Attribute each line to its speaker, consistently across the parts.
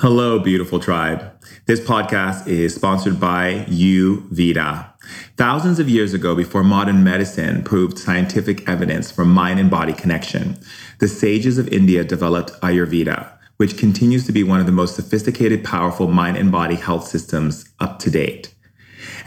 Speaker 1: Hello, beautiful tribe. This podcast is sponsored by Youveda. Thousands of years ago, before modern medicine proved scientific evidence for mind and body connection, the sages of India developed Ayurveda, which continues to be one of the most sophisticated, powerful mind and body health systems up to date.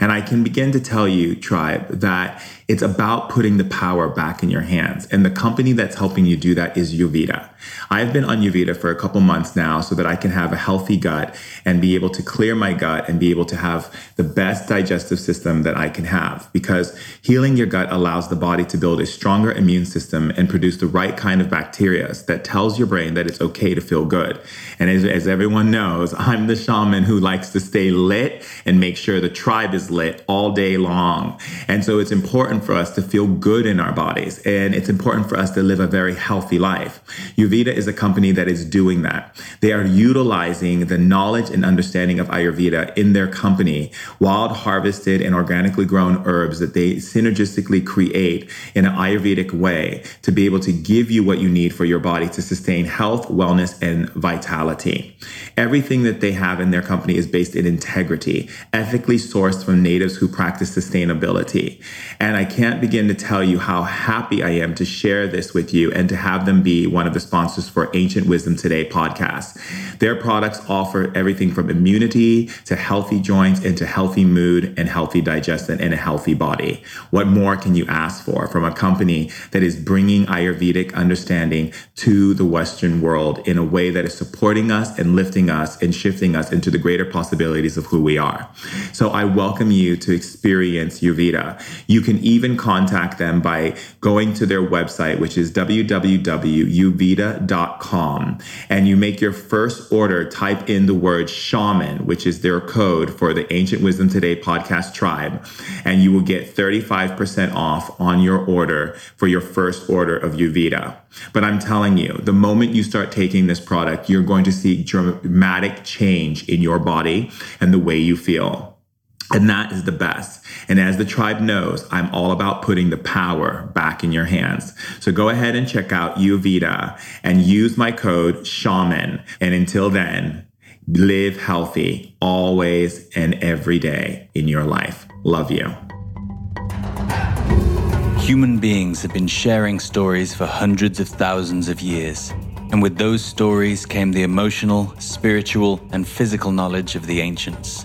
Speaker 1: And I can begin to tell you, tribe, that it's about putting the power back in your hands. And the company that's helping you do that is Youveda. I've been on Youveda for a couple months now so that I can have a healthy gut and be able to clear my gut and be able to have the best digestive system that I can have. Because healing your gut allows the body to build a stronger immune system and produce the right kind of bacteria that tells your brain that it's okay to feel good. And as, as everyone knows, I'm the shaman who likes to stay lit and make sure the tribe is lit all day long. And so it's important for us to feel good in our bodies and it's important for us to live a very healthy life. Youveda is a company that is doing that. They are utilizing the knowledge and understanding of Ayurveda in their company, wild harvested and organically grown herbs that they synergistically create in an Ayurvedic way to be able to give you what you need for your body to sustain health, wellness, and vitality. Everything that they have in their company is based in integrity, ethically sourced from natives who practice sustainability. And I can't begin to tell you how happy I am to share this with you and to have them be one of the sponsors for Ancient Wisdom Today podcast. Their products offer everything from immunity to healthy joints into healthy mood and healthy digestion and a healthy body. What more can you ask for from a company that is bringing Ayurvedic understanding to the Western world in a way that is supporting us and lifting us and shifting us into the greater possibilities of who we are? So I welcome you to experience Youveda. You can even contact them by going to their website, which is www.youveda.com and you make your first order, type in the word shaman, which is their code for the Ancient Wisdom Today podcast tribe, and you will get 35% off on your order for your first order of Youveda. But I'm telling you, the moment you start taking this product, you're going to see dramatic change in your body and the way you feel. And that is the best. And as the tribe knows, I'm all about putting the power back in your hands. So go ahead and check out Youveda and use my code shaman. And until then, live healthy always and every day in your life. Love you.
Speaker 2: Human beings have been sharing stories for hundreds of thousands of years. And with those stories came the emotional, spiritual, and physical knowledge of the ancients.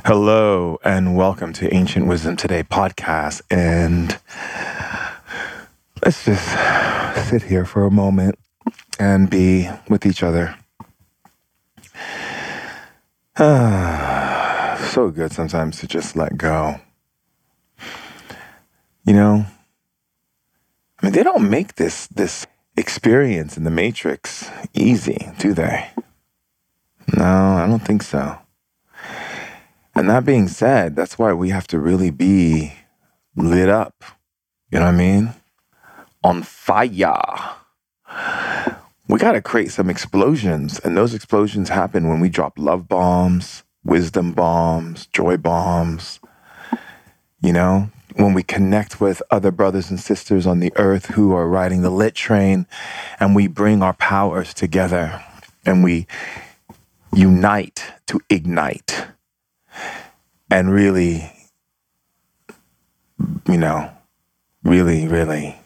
Speaker 1: Hello and welcome to Ancient Wisdom Today podcast. And let's just sit here for a moment and be with each other. Ah, so good sometimes to just let go. You know, I mean, they don't make this this experience in the Matrix easy, do they? No, I don't think so. And that being said, that's why we have to really be lit up. You know what I mean? On fire. We got to create some explosions. And those explosions happen when we drop love bombs, wisdom bombs, joy bombs. You know, when we connect with other brothers and sisters on the earth who are riding the lit train and we bring our powers together and we unite to ignite and really, you know, really, really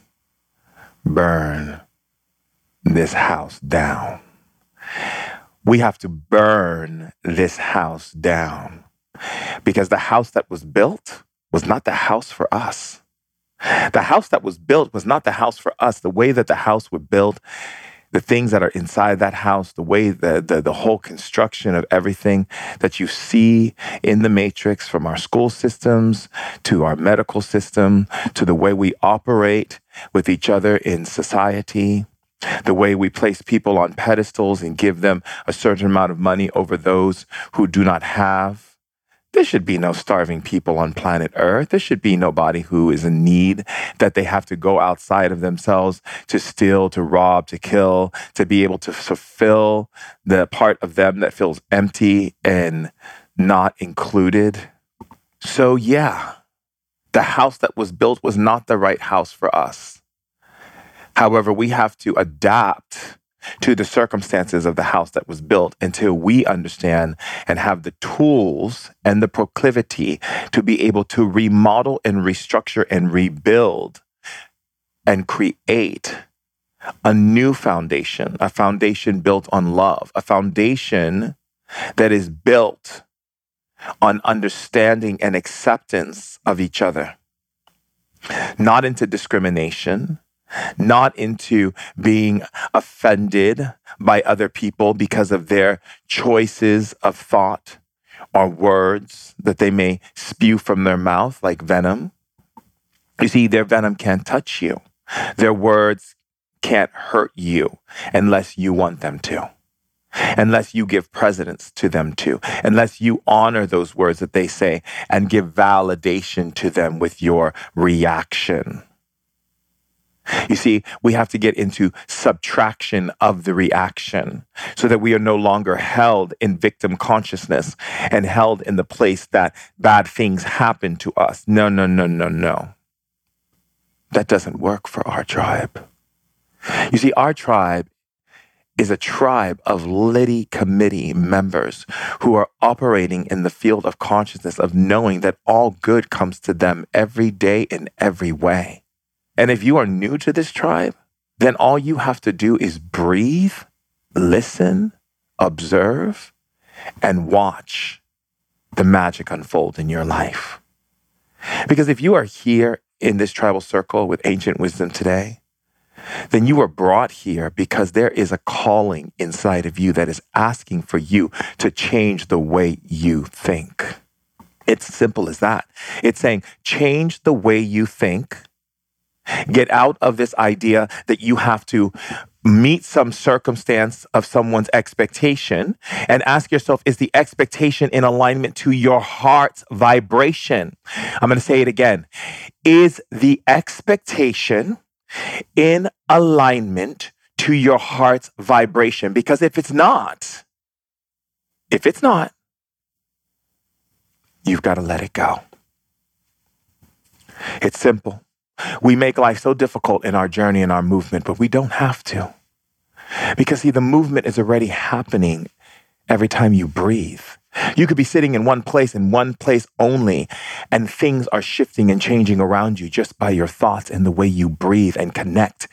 Speaker 1: burn this house down. We have to burn this house down because the house that was built was not the house for us. The house that was built was not the house for us. The way that the house was built the things that are inside that house, the way the, the, the whole construction of everything that you see in the matrix from our school systems to our medical system to the way we operate with each other in society, the way we place people on pedestals and give them a certain amount of money over those who do not have
Speaker 3: there should be no starving people on planet Earth. There should be nobody who is in need that they have to go outside of themselves to steal, to rob, to kill, to be able to fulfill the part of them that feels empty and not included. So, yeah, the house that was built was not the right house for us. However, we have to adapt to the circumstances of the house that was built until we understand and have the tools and the proclivity to be able to remodel and restructure and rebuild and create a new foundation, a foundation built on love, a foundation that is built on understanding and acceptance of each other, not into discrimination, not into being offended by other people because of their choices of thought or words that they may spew from their mouth like venom. You see, their venom can't touch you. Their words can't hurt you unless you want them to, unless you give precedence to them to, unless you honor those words that they say and give validation to them with your reaction. You see, we have to get into subtraction of the reaction so that we are no longer held in victim consciousness and held in the place that bad things happen to us. No, no, no, no, no. That doesn't work for our tribe. You see, our tribe is a tribe of litty committee members who are operating in the field of consciousness of knowing that all good comes to them every day in every way. And if you are new to this tribe, then all you have to do is breathe, listen, observe, and watch the magic unfold in your life. Because if you are here in this tribal circle with ancient wisdom today, then you were brought here because there is a calling inside of you that is asking for you to change the way you think. It's simple as that. It's saying, change the way you think Get out of this idea that you have to meet some circumstance of someone's expectation and ask yourself, is the expectation in alignment to your heart's vibration? I'm going to say it again. Is the expectation in alignment to your heart's vibration? Because if it's not, if it's not, you've got to let it go. It's simple. We make life so difficult in our journey and our movement, but we don't have to. Because, see, the movement is already happening every time you breathe. You could be sitting in one place, in one place only, and things are shifting and changing around you just by your thoughts and the way you breathe and connect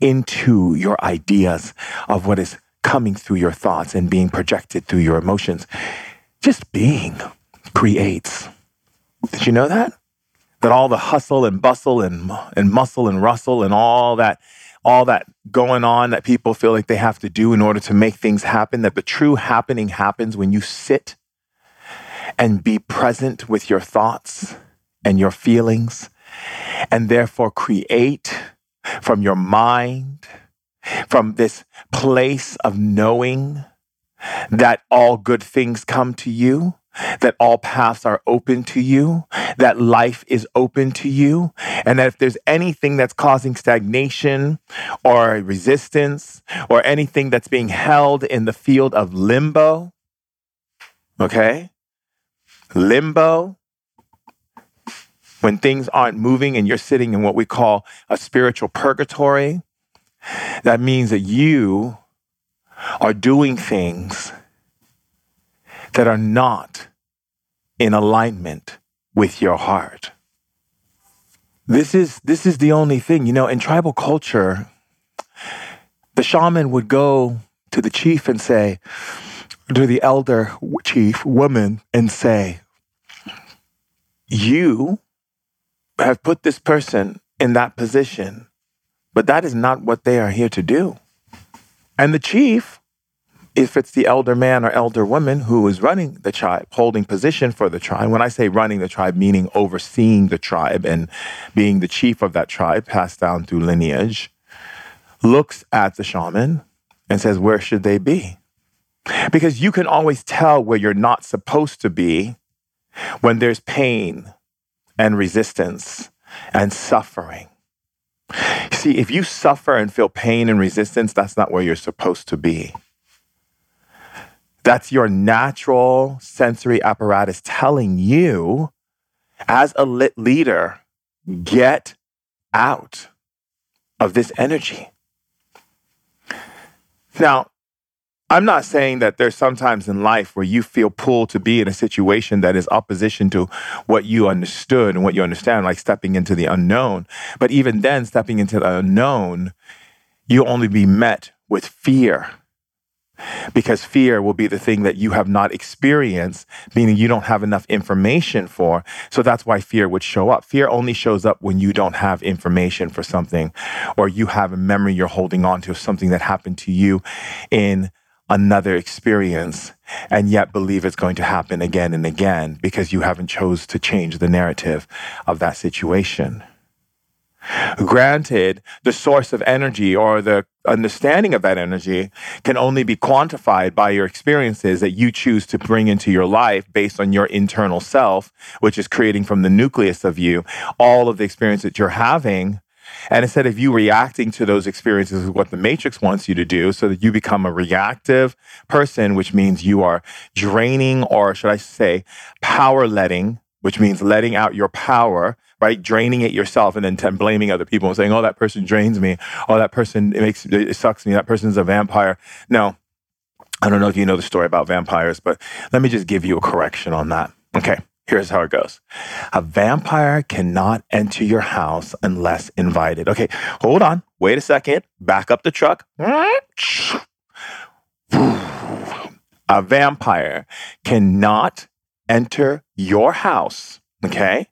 Speaker 3: into your ideas of what is coming through your thoughts and being projected through your emotions. Just being creates. Did you know that? That all the hustle and bustle and and muscle and rustle and all that all that going on that people feel like they have to do in order to make things happen that the true happening happens when you sit and be present with your thoughts and your feelings and therefore create from your mind from this place of knowing that all good things come to you that all paths are open to you, that life is open to you, and that if there's anything that's causing stagnation or resistance or anything that's being held in the field of limbo, okay? Limbo, when things aren't moving and you're sitting in what we call a spiritual purgatory, that means that you are doing things that are not in alignment with your heart. This is this is the only thing, you know, in tribal culture, the shaman would go to the chief and say, to the elder chief woman and say, You have put this person in that position, but that is not what they are here to do. And the chief if it's the elder man or elder woman who is running the tribe, holding position for the tribe, when I say running the tribe, meaning overseeing the tribe and being the chief of that tribe, passed down through lineage, looks at the shaman and says, Where should they be? Because you can always tell where you're not supposed to be when there's pain and resistance and suffering. See, if you suffer and feel pain and resistance, that's not where you're supposed to be. That's your natural sensory apparatus telling you, as a lit leader, get out of this energy. Now, I'm not saying that there's sometimes in life where you feel pulled to be in a situation that is opposition to what you understood and what you understand, like stepping into the unknown. But even then, stepping into the unknown, you'll only be met with fear because fear will be the thing that you have not experienced, meaning you don't have enough information for. So that's why fear would show up. Fear only shows up when you don't have information for something or you have a memory you're holding on to of something that happened to you in another experience and yet believe it's going to happen again and again because you haven't chose to change the narrative of that situation. Granted, the source of energy or the understanding of that energy can only be quantified by your experiences that you choose to bring into your life based on your internal self, which is creating from the nucleus of you all of the experience that you're having. And instead of you reacting to those experiences, is what the matrix wants you to do, so that you become a reactive person, which means you are draining, or should I say, power letting, which means letting out your power right? Draining it yourself and then t- blaming other people and saying, oh, that person drains me. Oh, that person, it makes, it sucks me. That person's a vampire. No, I don't know if you know the story about vampires, but let me just give you a correction on that. Okay. Here's how it goes. A vampire cannot enter your house unless invited. Okay, hold on. Wait a second. Back up the truck. A vampire cannot enter your house, okay,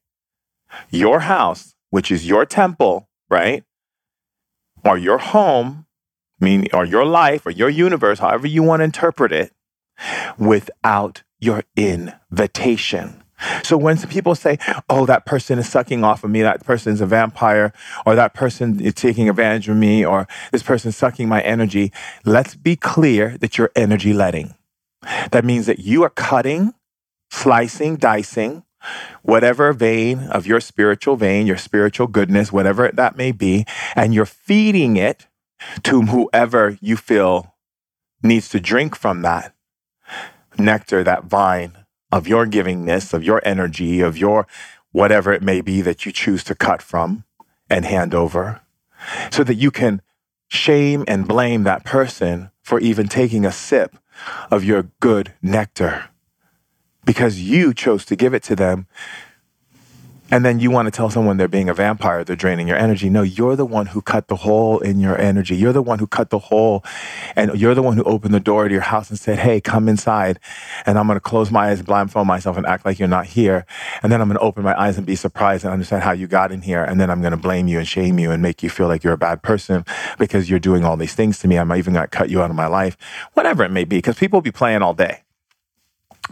Speaker 3: your house, which is your temple, right? Or your home, meaning, or your life or your universe, however you want to interpret it, without your invitation. So when people say, oh, that person is sucking off of me, that person is a vampire, or that person is taking advantage of me, or this person is sucking my energy, let's be clear that you're energy letting. That means that you are cutting, slicing, dicing, whatever vein of your spiritual vein, your spiritual goodness, whatever that may be, and you're feeding it to whoever you feel needs to drink from that nectar, that vine of your givingness, of your energy, of your whatever it may be that you choose to cut from and hand over, so that you can shame and blame that person for even taking a sip of your good nectar because you chose to give it to them. And then you want to tell someone they're being a vampire, they're draining your energy. No, you're the one who cut the hole in your energy. You're the one who cut the hole and you're the one who opened the door to your house and said, Hey, come inside. And I'm going to close my eyes, blindfold myself and act like you're not here. And then I'm going to open my eyes and be surprised and understand how you got in here. And then I'm going to blame you and shame you and make you feel like you're a bad person because you're doing all these things to me. I'm even going to cut you out of my life, whatever it may be, because people will be playing all day.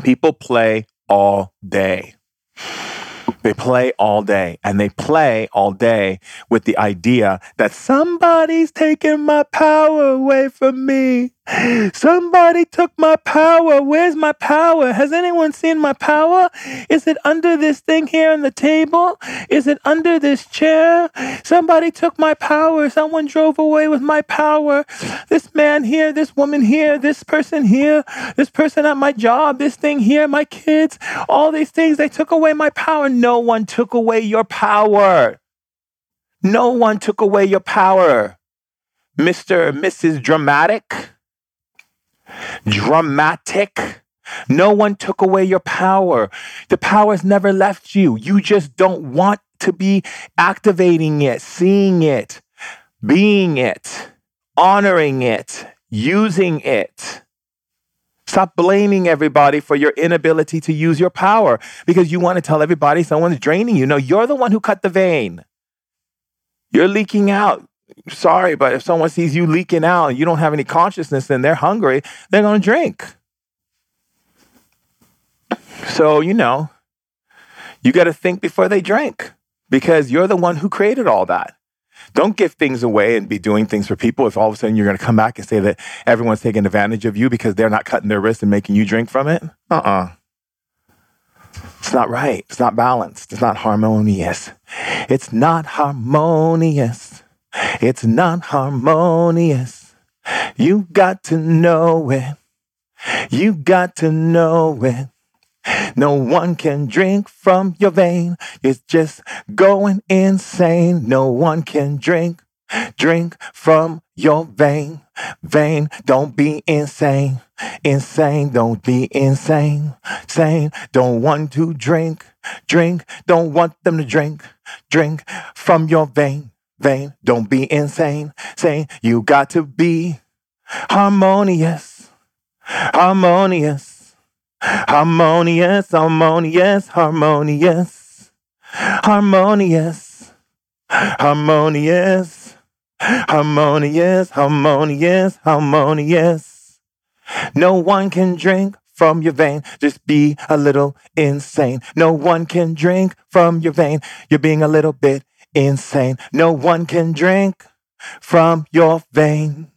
Speaker 3: People play all day. They play all day and they play all day with the idea that somebody's taking my power away from me. Somebody took my power. Where's my power? Has anyone seen my power? Is it under this thing here on the table? Is it under this chair? Somebody took my power. Someone drove away with my power. This man here, this woman here, this person here, this person at my job, this thing here, my kids, all these things, they took away my power. No one took away your power. No one took away your power. Mr. Mrs. Dramatic dramatic. No one took away your power. The power has never left you. You just don't want to be activating it, seeing it, being it, honoring it, using it. Stop blaming everybody for your inability to use your power because you want to tell everybody someone's draining you. No, you're the one who cut the vein. You're leaking out sorry, but if someone sees you leaking out and you don't have any consciousness and they're hungry, they're going to drink. So, you know, you got to think before they drink because you're the one who created all that. Don't give things away and be doing things for people if all of a sudden you're going to come back and say that everyone's taking advantage of you because they're not cutting their wrists and making you drink from it. Uh uh-uh. uh It's not right. It's not balanced. It's not harmonious. It's not harmonious. It's not harmonious. You got to know it. You got to know it. No one can drink from your vein. It's just going insane. No one can drink, drink from your vein. Vein, don't be insane. Insane, don't be insane. Sane, don't want to drink, drink. Don't want them to drink, drink from your vein. Vein, don't be insane. Sane, you got to be harmonious, harmonious. Harmonious, harmonious, harmonious, harmonious, harmonious, harmonious, harmonious, harmonious. No one can drink from your vein. Just be a little insane. No one can drink from your vein. You're being a little bit insane. No one can drink from your vein.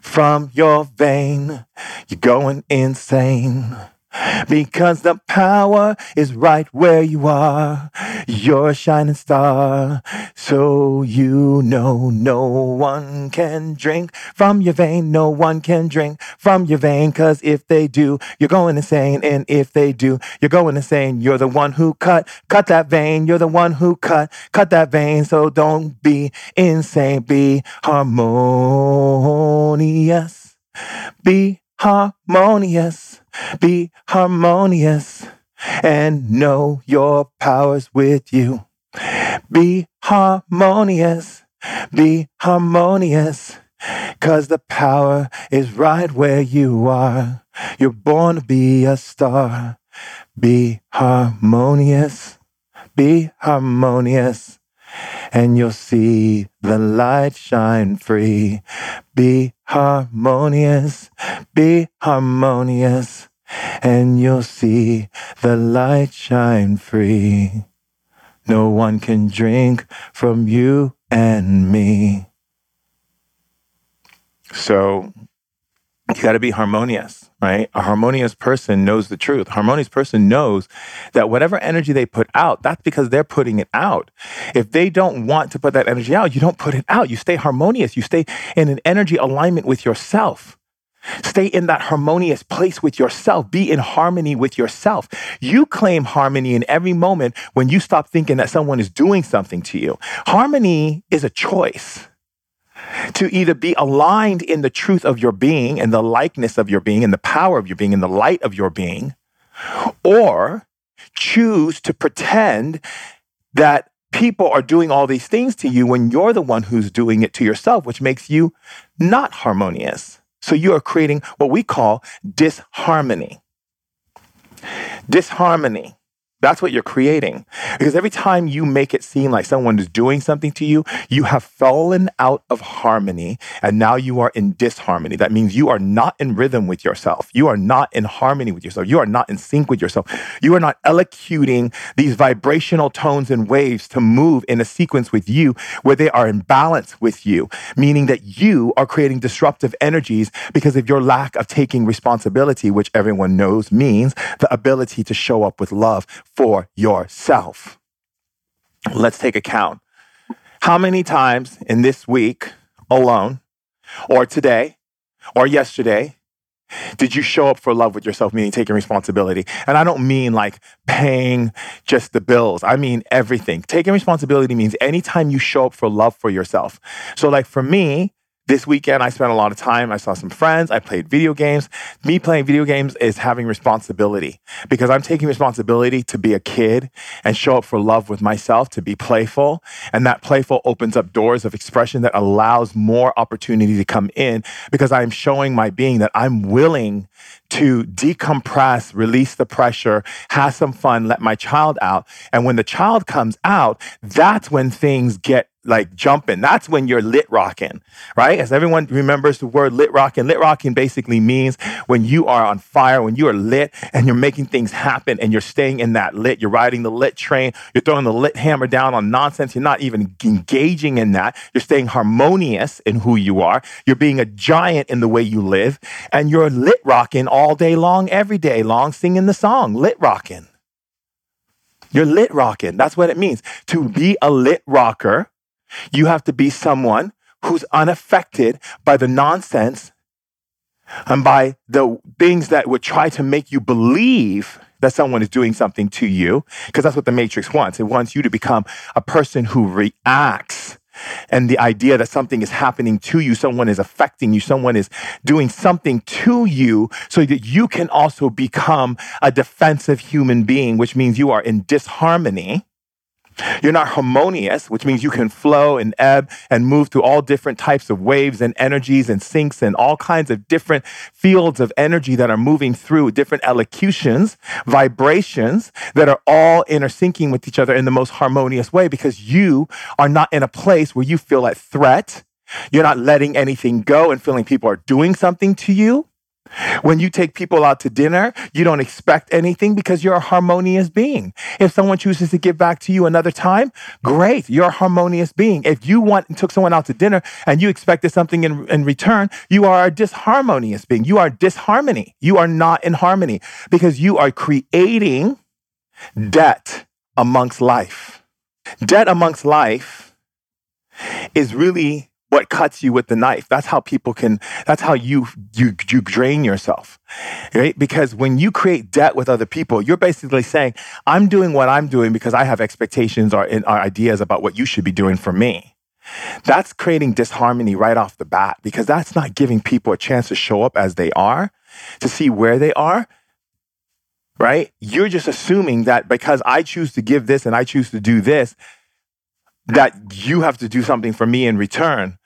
Speaker 3: From your vein. You're going insane because the power is right where you are. You're a shining star, so you know no one can drink from your vein. No one can drink from your vein, cause if they do, you're going insane. And if they do, you're going insane. You're the one who cut, cut that vein. You're the one who cut, cut that vein. So don't be insane. Be harmonious. Be harmonious. Be harmonious and know your powers with you. Be harmonious. Be harmonious. Cause the power is right where you are. You're born to be a star. Be harmonious. Be harmonious and you'll see the light shine free. Be harmonious, be harmonious, and you'll see the light shine free. No one can drink from you and me. So you got to be harmonious, right? A harmonious person knows the truth. A harmonious person knows that whatever energy they put out, that's because they're putting it out. If they don't want to put that energy out, you don't put it out. You stay harmonious. You stay in an energy alignment with yourself. Stay in that harmonious place with yourself. Be in harmony with yourself. You claim harmony in every moment when you stop thinking that someone is doing something to you. Harmony is a choice to either be aligned in the truth of your being and the likeness of your being and the power of your being and the light of your being, or choose to pretend that people are doing all these things to you when you're the one who's doing it to yourself, which makes you not harmonious. So you are creating what we call disharmony. Disharmony. That's what you're creating. Because every time you make it seem like someone is doing something to you, you have fallen out of harmony and now you are in disharmony. That means you are not in rhythm with yourself. You are not in harmony with yourself. You are not in sync with yourself. You are not elocuting these vibrational tones and waves to move in a sequence with you where they are in balance with you, meaning that you are creating disruptive energies because of your lack of taking responsibility, which everyone knows means the ability to show up with love for yourself. Let's take account. How many times in this week alone, or today, or yesterday, did you show up for love with yourself, meaning taking responsibility? And I don't mean like paying just the bills. I mean everything. Taking responsibility means anytime you show up for love for yourself. So, like for me, this weekend, I spent a lot of time. I saw some friends. I played video games. Me playing video games is having responsibility because I'm taking responsibility to be a kid and show up for love with myself, to be playful. And that playful opens up doors of expression that allows more opportunity to come in because I'm showing my being that I'm willing to decompress, release the pressure, have some fun, let my child out. And when the child comes out, that's when things get like jumping. That's when you're lit rocking, right? As everyone remembers the word lit rocking, lit rocking basically means when you are on fire, when you are lit and you're making things happen and you're staying in that lit, you're riding the lit train, you're throwing the lit hammer down on nonsense, you're not even engaging in that. You're staying harmonious in who you are. You're being a giant in the way you live and you're lit rocking all day long, every day long, singing the song, lit rocking. You're lit rocking. That's what it means. To be a lit rocker, you have to be someone who's unaffected by the nonsense and by the things that would try to make you believe that someone is doing something to you, because that's what the Matrix wants. It wants you to become a person who reacts. And the idea that something is happening to you, someone is affecting you, someone is doing something to you, so that you can also become a defensive human being, which means you are in disharmony you're not harmonious, which means you can flow and ebb and move through all different types of waves and energies and sinks and all kinds of different fields of energy that are moving through different elocutions, vibrations that are all intersyncing with each other in the most harmonious way because you are not in a place where you feel at threat. You're not letting anything go and feeling people are doing something to you. When you take people out to dinner, you don't expect anything because you're a harmonious being. If someone chooses to give back to you another time, great, you're a harmonious being. If you want and took someone out to dinner and you expected something in, in return, you are a disharmonious being. You are disharmony. You are not in harmony because you are creating debt amongst life. Debt amongst life is really what cuts you with the knife. That's how people can, that's how you, you, you drain yourself, right? Because when you create debt with other people, you're basically saying, I'm doing what I'm doing because I have expectations or, or ideas about what you should be doing for me. That's creating disharmony right off the bat because that's not giving people a chance to show up as they are, to see where they are, right? You're just assuming that because I choose to give this and I choose to do this, that you have to do something for me in return.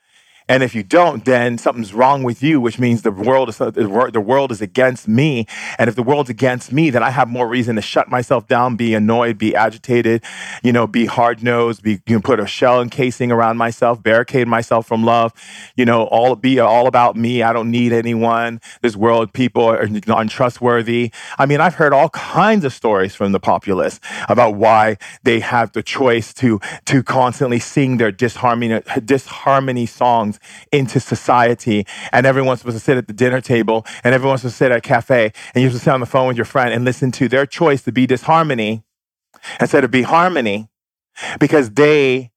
Speaker 3: And if you don't, then something's wrong with you, which means the world is the world is against me. And if the world's against me, then I have more reason to shut myself down, be annoyed, be agitated, you know, be hard nosed, be you know, put a shell encasing around myself, barricade myself from love, you know, all be all about me. I don't need anyone. This world, people are untrustworthy. I mean, I've heard all kinds of stories from the populace about why they have the choice to to constantly sing their disharmony disharmony songs into society. And everyone's supposed to sit at the dinner table and everyone's supposed to sit at a cafe and you're supposed to sit on the phone with your friend and listen to their choice to be disharmony instead of be harmony because they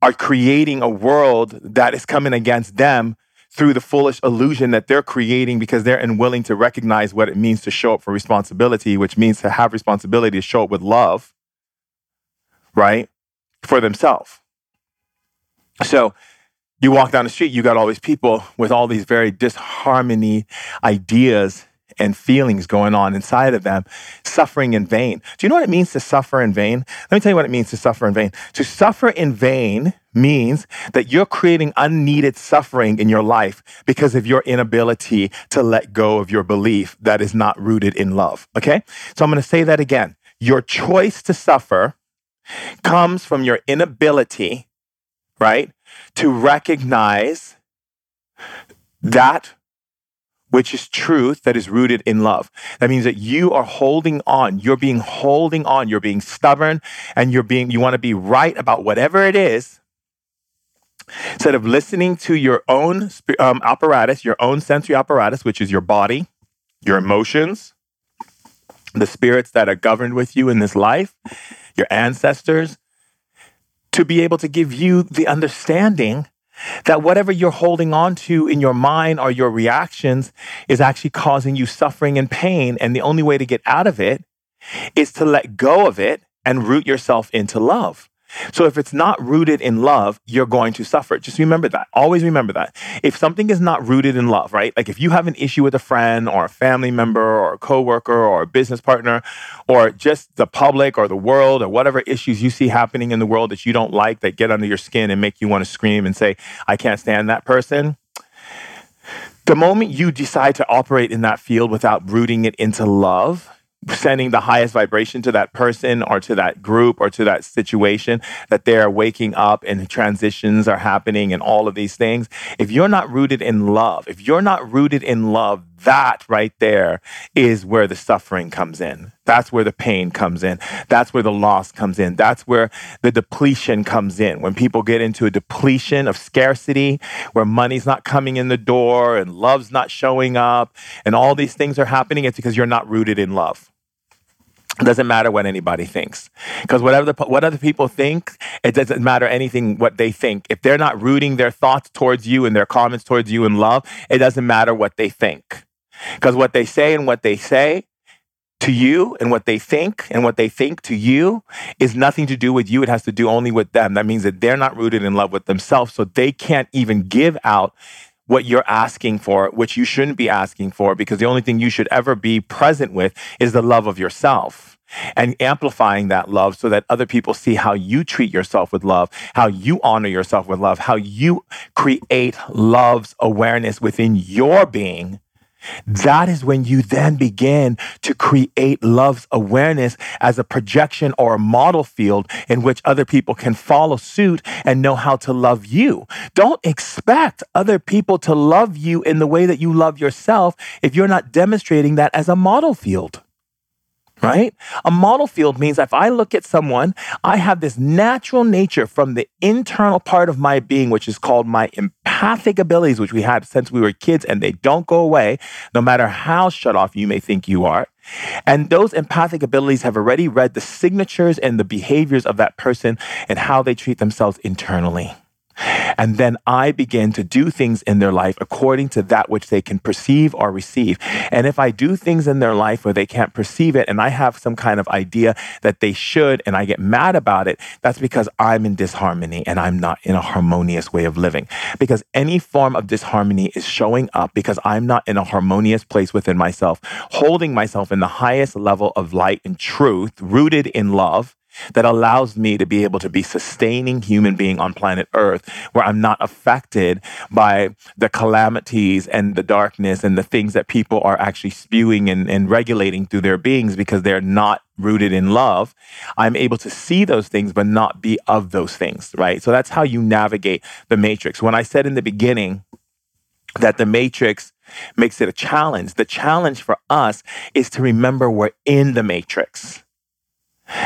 Speaker 3: are creating a world that is coming against them through the foolish illusion that they're creating because they're unwilling to recognize what it means to show up for responsibility, which means to have responsibility to show up with love, right? For themselves. So you walk down the street, you got all these people with all these very disharmony ideas and feelings going on inside of them, suffering in vain. Do you know what it means to suffer in vain? Let me tell you what it means to suffer in vain. To suffer in vain means that you're creating unneeded suffering in your life because of your inability to let go of your belief that is not rooted in love. Okay? So I'm going to say that again. Your choice to suffer comes from your inability, right? To recognize that which is truth that is rooted in love. That means that you are holding on. You're being holding on. You're being stubborn and you're being, you want to be right about whatever it is. Instead of listening to your own um, apparatus, your own sensory apparatus, which is your body, your emotions, the spirits that are governed with you in this life, your ancestors, to be able to give you the understanding that whatever you're holding on to in your mind or your reactions is actually causing you suffering and pain. And the only way to get out of it is to let go of it and root yourself into love. So if it's not rooted in love, you're going to suffer. Just remember that. Always remember that. If something is not rooted in love, right? Like if you have an issue with a friend or a family member or a coworker or a business partner or just the public or the world or whatever issues you see happening in the world that you don't like that get under your skin and make you want to scream and say, I can't stand that person. The moment you decide to operate in that field without rooting it into love, sending the highest vibration to that person or to that group or to that situation that they're waking up and transitions are happening and all of these things. If you're not rooted in love, if you're not rooted in love, that right there is where the suffering comes in. That's where the pain comes in. That's where the loss comes in. That's where the depletion comes in. When people get into a depletion of scarcity, where money's not coming in the door and love's not showing up and all these things are happening, it's because you're not rooted in love. It doesn't matter what anybody thinks. Because whatever the, what other people think, it doesn't matter anything what they think. If they're not rooting their thoughts towards you and their comments towards you in love, it doesn't matter what they think. Because what they say and what they say to you and what they think and what they think to you is nothing to do with you. It has to do only with them. That means that they're not rooted in love with themselves. So they can't even give out what you're asking for, which you shouldn't be asking for, because the only thing you should ever be present with is the love of yourself and amplifying that love so that other people see how you treat yourself with love, how you honor yourself with love, how you create love's awareness within your being that is when you then begin to create love's awareness as a projection or a model field in which other people can follow suit and know how to love you. Don't expect other people to love you in the way that you love yourself if you're not demonstrating that as a model field right? A model field means if I look at someone, I have this natural nature from the internal part of my being, which is called my empathic abilities, which we had since we were kids, and they don't go away, no matter how shut off you may think you are. And those empathic abilities have already read the signatures and the behaviors of that person and how they treat themselves internally. And then I begin to do things in their life according to that which they can perceive or receive. And if I do things in their life where they can't perceive it and I have some kind of idea that they should and I get mad about it, that's because I'm in disharmony and I'm not in a harmonious way of living. Because any form of disharmony is showing up because I'm not in a harmonious place within myself, holding myself in the highest level of light and truth, rooted in love that allows me to be able to be sustaining human being on planet earth where i'm not affected by the calamities and the darkness and the things that people are actually spewing and, and regulating through their beings because they're not rooted in love. I'm able to see those things but not be of those things right? So that's how you navigate the matrix. When i said in the beginning that the matrix makes it a challenge the challenge for us is to remember we're in the matrix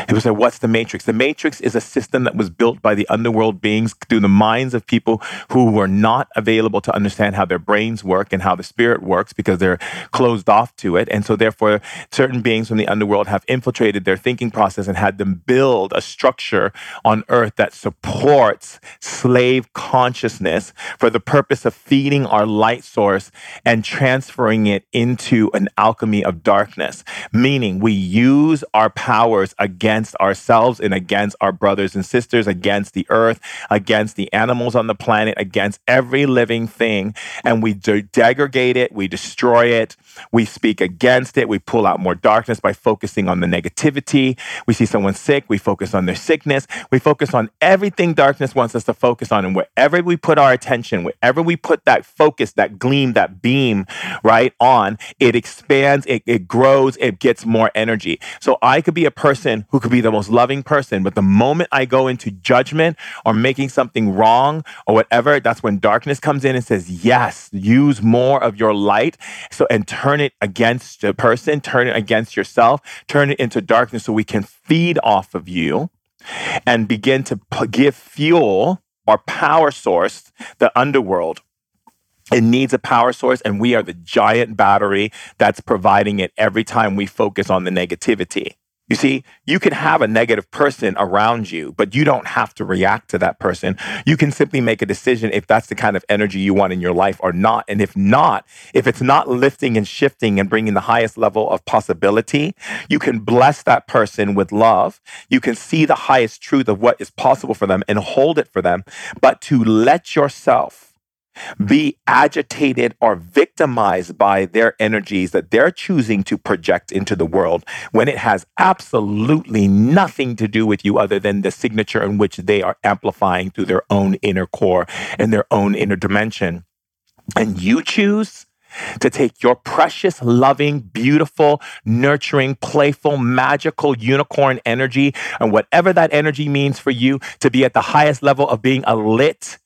Speaker 3: People say, what's the Matrix? The Matrix is a system that was built by the underworld beings through the minds of people who were not available to understand how their brains work and how the spirit works because they're closed off to it. And so, therefore, certain beings from the underworld have infiltrated their thinking process and had them build a structure on earth that supports slave consciousness for the purpose of feeding our light source and transferring it into an alchemy of darkness. Meaning, we use our powers against ourselves and against our brothers and sisters, against the earth, against the animals on the planet, against every living thing. And we de- degrade it, we destroy it, we speak against it, we pull out more darkness by focusing on the negativity. We see someone sick, we focus on their sickness, we focus on everything darkness wants us to focus on. And wherever we put our attention, wherever we put that focus, that gleam, that beam, right on, it expands, it, it grows, it gets more energy. So I could be a person who could be the most loving person. But the moment I go into judgment or making something wrong or whatever, that's when darkness comes in and says, yes, use more of your light. So, and turn it against the person, turn it against yourself, turn it into darkness so we can feed off of you and begin to p- give fuel or power source, the underworld. It needs a power source, and we are the giant battery that's providing it every time we focus on the negativity. You see, you can have a negative person around you, but you don't have to react to that person. You can simply make a decision if that's the kind of energy you want in your life or not. And if not, if it's not lifting and shifting and bringing the highest level of possibility, you can bless that person with love. You can see the highest truth of what is possible for them and hold it for them. But to let yourself be agitated or victimized by their energies that they're choosing to project into the world when it has absolutely nothing to do with you other than the signature in which they are amplifying through their own inner core and their own inner dimension. And you choose to take your precious, loving, beautiful, nurturing, playful, magical unicorn energy and whatever that energy means for you to be at the highest level of being a lit,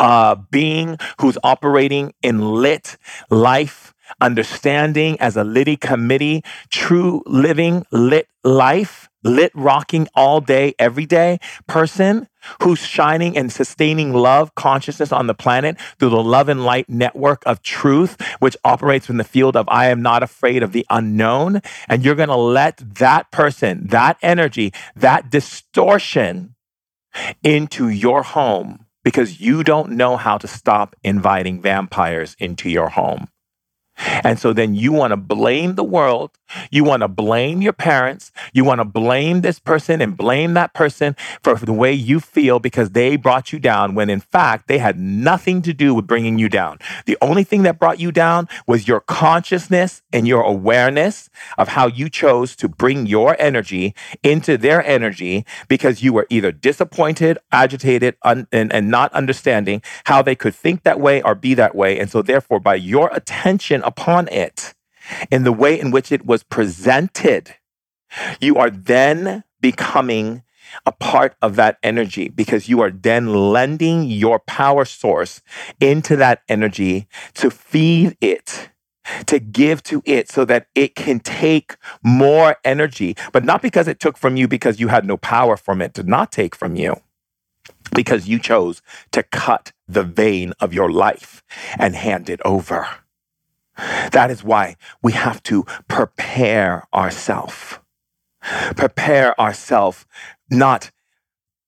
Speaker 3: uh, being who's operating in lit life, understanding as a litty committee, true living lit life lit rocking all day, every day person who's shining and sustaining love consciousness on the planet through the love and light network of truth, which operates in the field of I am not afraid of the unknown. And you're going to let that person, that energy, that distortion into your home because you don't know how to stop inviting vampires into your home. And so then you want to blame the world. You want to blame your parents. You want to blame this person and blame that person for the way you feel because they brought you down when in fact they had nothing to do with bringing you down. The only thing that brought you down was your consciousness and your awareness of how you chose to bring your energy into their energy because you were either disappointed, agitated, un- and, and not understanding how they could think that way or be that way. And so therefore, by your attention upon it in the way in which it was presented, you are then becoming a part of that energy because you are then lending your power source into that energy to feed it, to give to it so that it can take more energy, but not because it took from you because you had no power from it to not take from you. Because you chose to cut the vein of your life and hand it over. That is why we have to prepare ourselves. Prepare ourselves not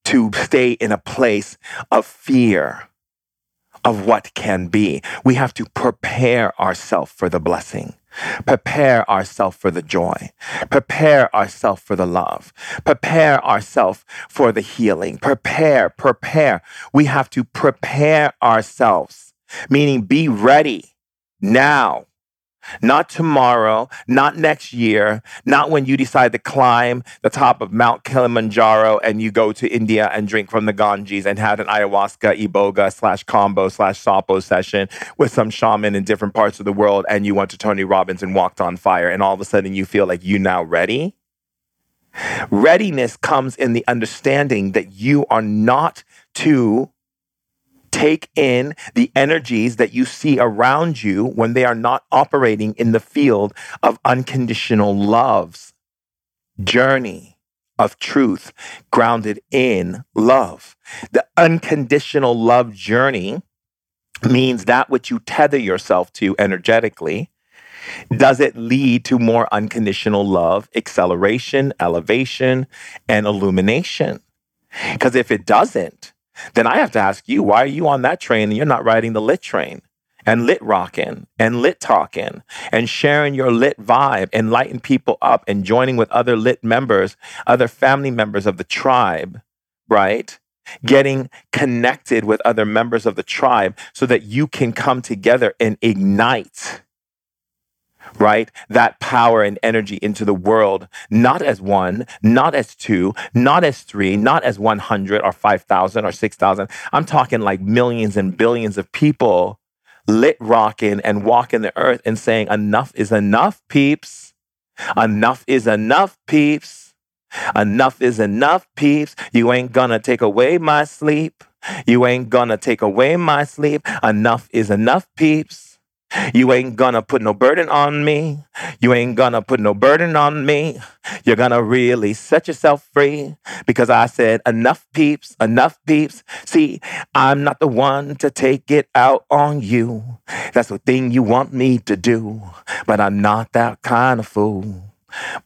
Speaker 3: to stay in a place of fear of what can be. We have to prepare ourselves for the blessing. Prepare ourselves for the joy. Prepare ourselves for the love. Prepare ourselves for the healing. Prepare, prepare. We have to prepare ourselves, meaning be ready now. Not tomorrow, not next year, not when you decide to climb the top of Mount Kilimanjaro and you go to India and drink from the Ganges and have an ayahuasca, iboga slash kambo slash sapo session with some shaman in different parts of the world and you went to Tony Robbins and walked on fire and all of a sudden you feel like you now ready. Readiness comes in the understanding that you are not to take in the energies that you see around you when they are not operating in the field of unconditional love's journey of truth grounded in love. The unconditional love journey means that which you tether yourself to energetically. Does it lead to more unconditional love, acceleration, elevation, and illumination? Because if it doesn't, then I have to ask you, why are you on that train and you're not riding the lit train? And lit rocking and lit talking and sharing your lit vibe, and lighting people up and joining with other lit members, other family members of the tribe, right? Getting connected with other members of the tribe so that you can come together and ignite right? That power and energy into the world, not as one, not as two, not as three, not as 100 or 5,000 or 6,000. I'm talking like millions and billions of people lit rocking and walking the earth and saying, enough is enough, peeps. Enough is enough, peeps. Enough is enough, peeps. You ain't gonna take away my sleep. You ain't gonna take away my sleep. Enough is enough, peeps. You ain't gonna put no burden on me. You ain't gonna put no burden on me. You're gonna really set yourself free because I said, enough peeps, enough peeps. See, I'm not the one to take it out on you. That's the thing you want me to do, but I'm not that kind of fool.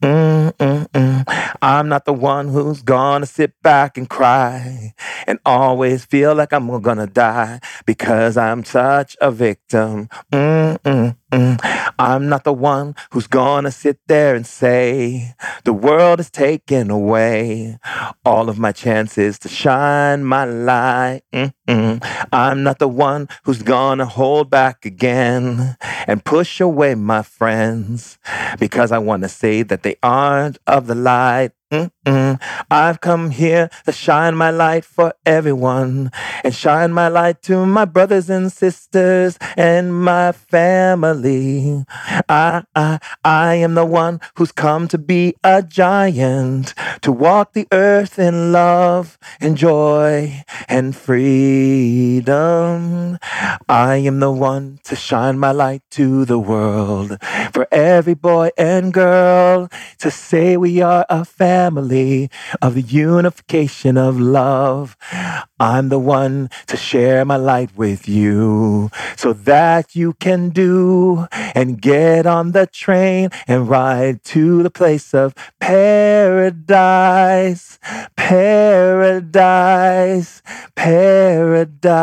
Speaker 3: Mm-mm-mm. I'm not the one who's gonna sit back and cry and always feel like I'm gonna die because I'm such a victim. Mm-mm. Mm, Mm, I'm not the one who's gonna sit there and say, the world is taking away all of my chances to shine my light. Mm-mm. I'm not the one who's gonna hold back again and push away my friends because I wanna say that they aren't of the light. Mm-mm. I've come here to shine my light for everyone and shine my light to my brothers and sisters and my family. I, I, I am the one who's come to be a giant, to walk the earth in love and joy and freedom. I am the one to shine my light to the world for every boy and girl to say we are a family family of the unification of love. I'm the one to share my light with you so that you can do and get on the train and ride to the place of paradise, paradise, paradise.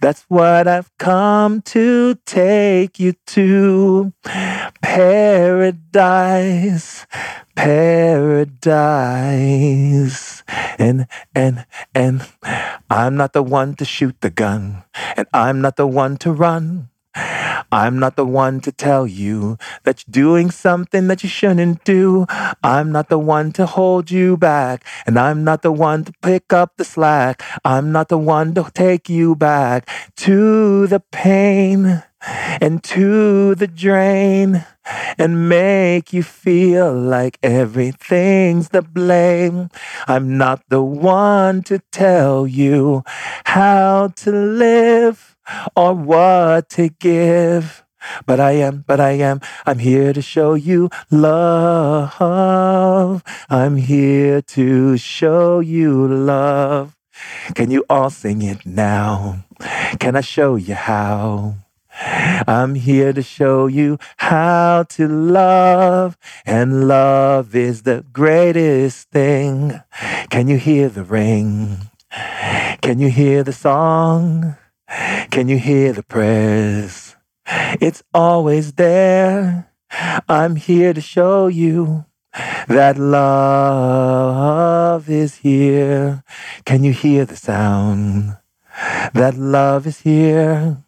Speaker 3: That's what I've come to take you to. Paradise, paradise. And, and, and I'm not the one to shoot the gun, and I'm not the one to run. I'm not the one to tell you that you're doing something that you shouldn't do. I'm not the one to hold you back, and I'm not the one to pick up the slack. I'm not the one to take you back to the pain and to the drain and make you feel like everything's the blame. I'm not the one to tell you how to live or what to give. But I am, but I am, I'm here to show you love. I'm here to show you love. Can you all sing it now? Can I show you how? I'm here to show you how to love, and love is the greatest thing. Can you hear the ring? Can you hear the song? Can you hear the prayers? It's always there. I'm here to show you that love is here. Can you hear the sound? That love is here.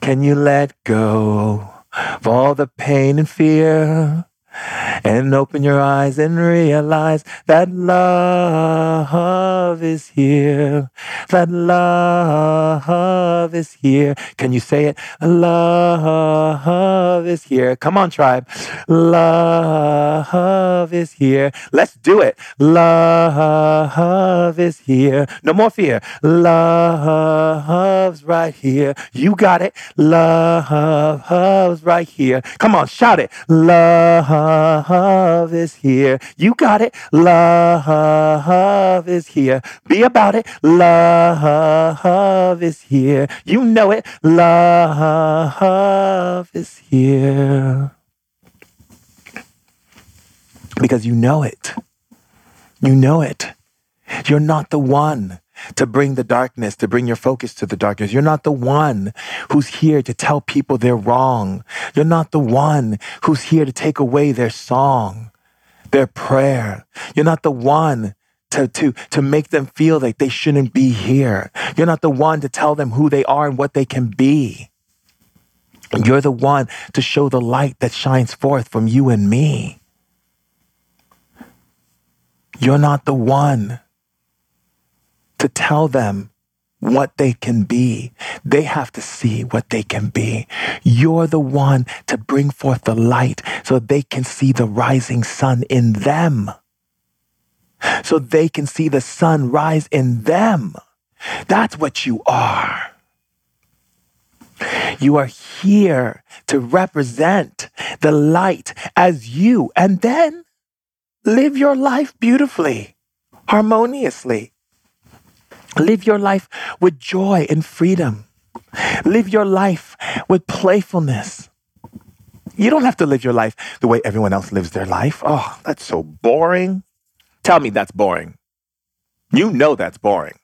Speaker 3: Can you let go of all the pain and fear? And open your eyes and realize that love is here. That love is here. Can you say it? Love is here. Come on, tribe. Love is here. Let's do it. Love is here. No more fear. Love's right here. You got it. Love's right here. Come on, shout it. Love is here. You got it. Love is here. Be about it. Love is here. You know it. Love is here. Because you know it. You know it. You're not the one to bring the darkness, to bring your focus to the darkness. You're not the one who's here to tell people they're wrong. You're not the one who's here to take away their song, their prayer. You're not the one to, to, to make them feel like they shouldn't be here. You're not the one to tell them who they are and what they can be. You're the one to show the light that shines forth from you and me. You're not the one to tell them what they can be. They have to see what they can be. You're the one to bring forth the light so they can see the rising sun in them. So they can see the sun rise in them. That's what you are. You are here to represent the light as you and then live your life beautifully, harmoniously. Live your life with joy and freedom. Live your life with playfulness. You don't have to live your life the way everyone else lives their life. Oh, that's so boring. Tell me that's boring. You know that's boring.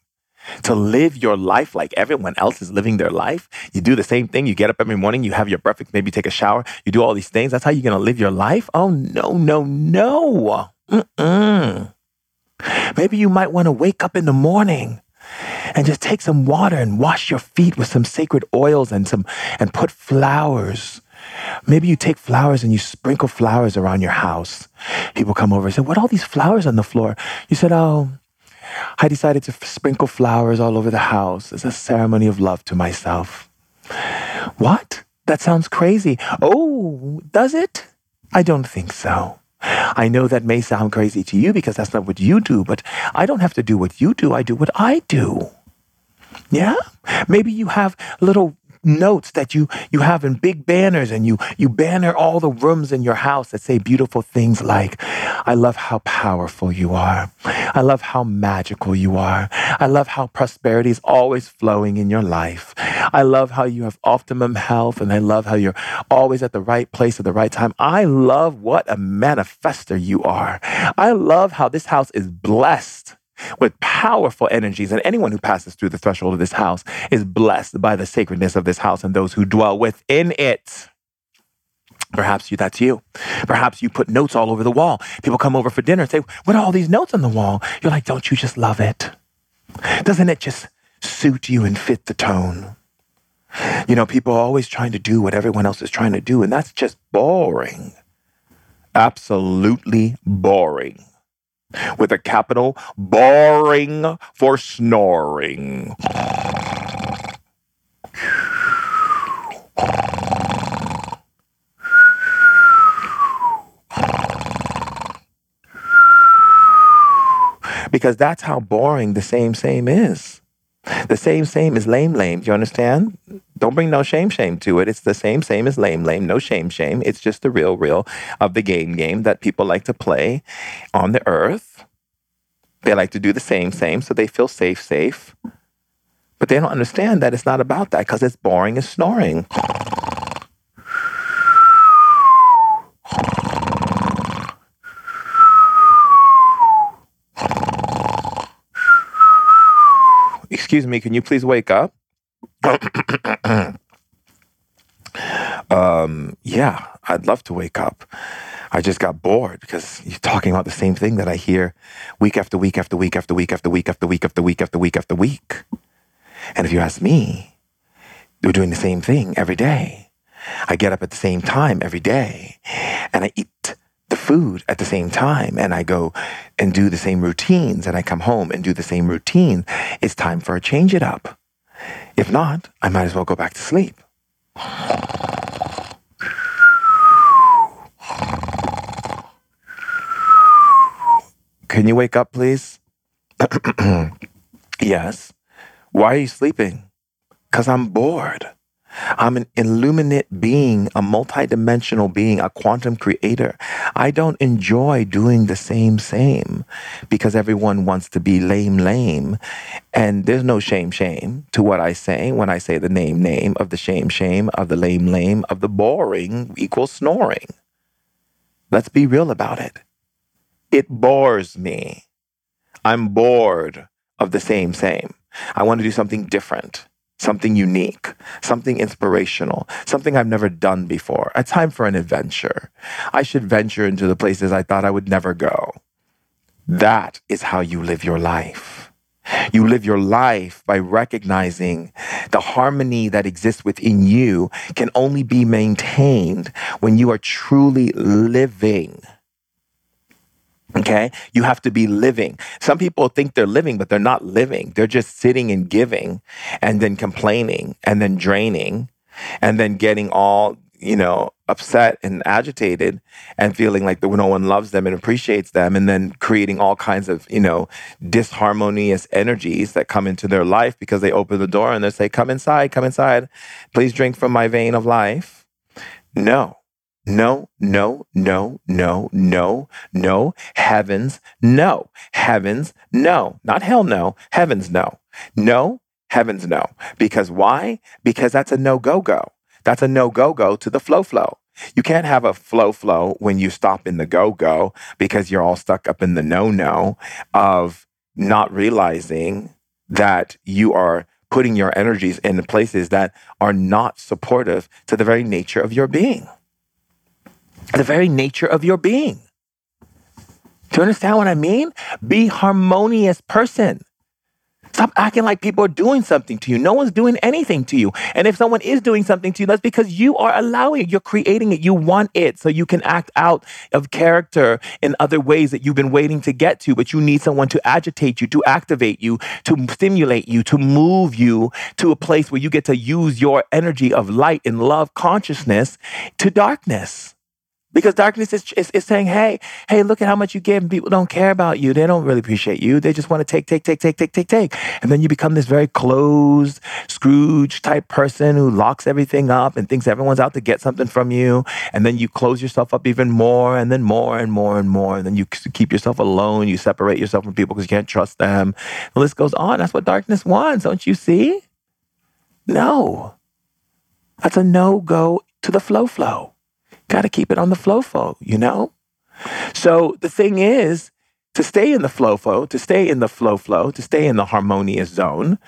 Speaker 3: To live your life like everyone else is living their life. You do the same thing. You get up every morning, you have your breakfast, maybe take a shower, you do all these things. That's how you're going to live your life? Oh, no, no, no. Mm-mm. Maybe you might want to wake up in the morning and just take some water and wash your feet with some sacred oils and some and put flowers. Maybe you take flowers and you sprinkle flowers around your house. People come over and say, What all these flowers on the floor? You said, Oh, I decided to sprinkle flowers all over the house as a ceremony of love to myself. What? That sounds crazy. Oh, does it? I don't think so. I know that may sound crazy to you because that's not what you do, but I don't have to do what you do. I do what I do. Yeah? Maybe you have little notes that you you have in big banners and you you banner all the rooms in your house that say beautiful things like I love how powerful you are. I love how magical you are. I love how prosperity is always flowing in your life. I love how you have optimum health and I love how you're always at the right place at the right time. I love what a manifester you are. I love how this house is blessed with powerful energies. And anyone who passes through the threshold of this house is blessed by the sacredness of this house and those who dwell within it. Perhaps you, that's you. Perhaps you put notes all over the wall. People come over for dinner and say, What are all these notes on the wall? You're like, Don't you just love it? Doesn't it just suit you and fit the tone? You know, people are always trying to do what everyone else is trying to do, and that's just boring. Absolutely boring with a capital boring for snoring. Because that's how boring the same same is. The same same is lame lame. Do you understand? Don't bring no shame shame to it. It's the same same as lame lame. No shame shame. It's just the real real of the game game that people like to play on the earth. They like to do the same same so they feel safe safe. But they don't understand that it's not about that because it's boring and snoring. excuse me, can you please wake up? um, yeah, I'd love to wake up. I just got bored because you're talking about the same thing that I hear week after week after week after week after week after week after week after week after week. And if you ask me, we're doing the same thing every day. I get up at the same time every day and I eat the food at the same time and I go and do the same routines and I come home and do the same routine, it's time for a change it up. If not, I might as well go back to sleep. Can you wake up, please? yes. Why are you sleeping? Because I'm bored. I'm an illuminate being, a multidimensional being, a quantum creator. I don't enjoy doing the same, same because everyone wants to be lame, lame. And there's no shame, shame to what I say when I say the name, name of the shame, shame of the lame, lame of the boring equals snoring. Let's be real about it. It bores me. I'm bored of the same, same. I want to do something different something unique, something inspirational, something I've never done before. A time for an adventure. I should venture into the places I thought I would never go. That is how you live your life. You live your life by recognizing the harmony that exists within you can only be maintained when you are truly living Okay. You have to be living. Some people think they're living, but they're not living. They're just sitting and giving and then complaining and then draining and then getting all, you know, upset and agitated and feeling like no one loves them and appreciates them and then creating all kinds of, you know, disharmonious energies that come into their life because they open the door and they say, come inside, come inside. Please drink from my vein of life. No. No, no, no, no, no, no. Heavens, no. Heavens, no. Not hell, no. Heavens, no. No, heavens, no. Because why? Because that's a no go go. That's a no go go to the flow flow. You can't have a flow flow when you stop in the go go because you're all stuck up in the no no of not realizing that you are putting your energies in places that are not supportive to the very nature of your being the very nature of your being. Do you understand what I mean? Be harmonious person. Stop acting like people are doing something to you. No one's doing anything to you. And if someone is doing something to you, that's because you are allowing it. You're creating it. You want it so you can act out of character in other ways that you've been waiting to get to. But you need someone to agitate you, to activate you, to stimulate you, to move you to a place where you get to use your energy of light and love consciousness to darkness. Because darkness is, is, is, saying, hey, hey, look at how much you give, and people don't care about you. They don't really appreciate you. They just want to take, take, take, take, take, take, take. And then you become this very closed, Scrooge type person who locks everything up and thinks everyone's out to get something from you. And then you close yourself up even more, and then more and more and more. And then you keep yourself alone. You separate yourself from people because you can't trust them. The list goes on. That's what darkness wants, don't you see? No. That's a no go to the flow flow. Got to keep it on the flow flow, you know? So the thing is, to stay in the flow flow, to stay in the flow flow, to stay in the harmonious zone,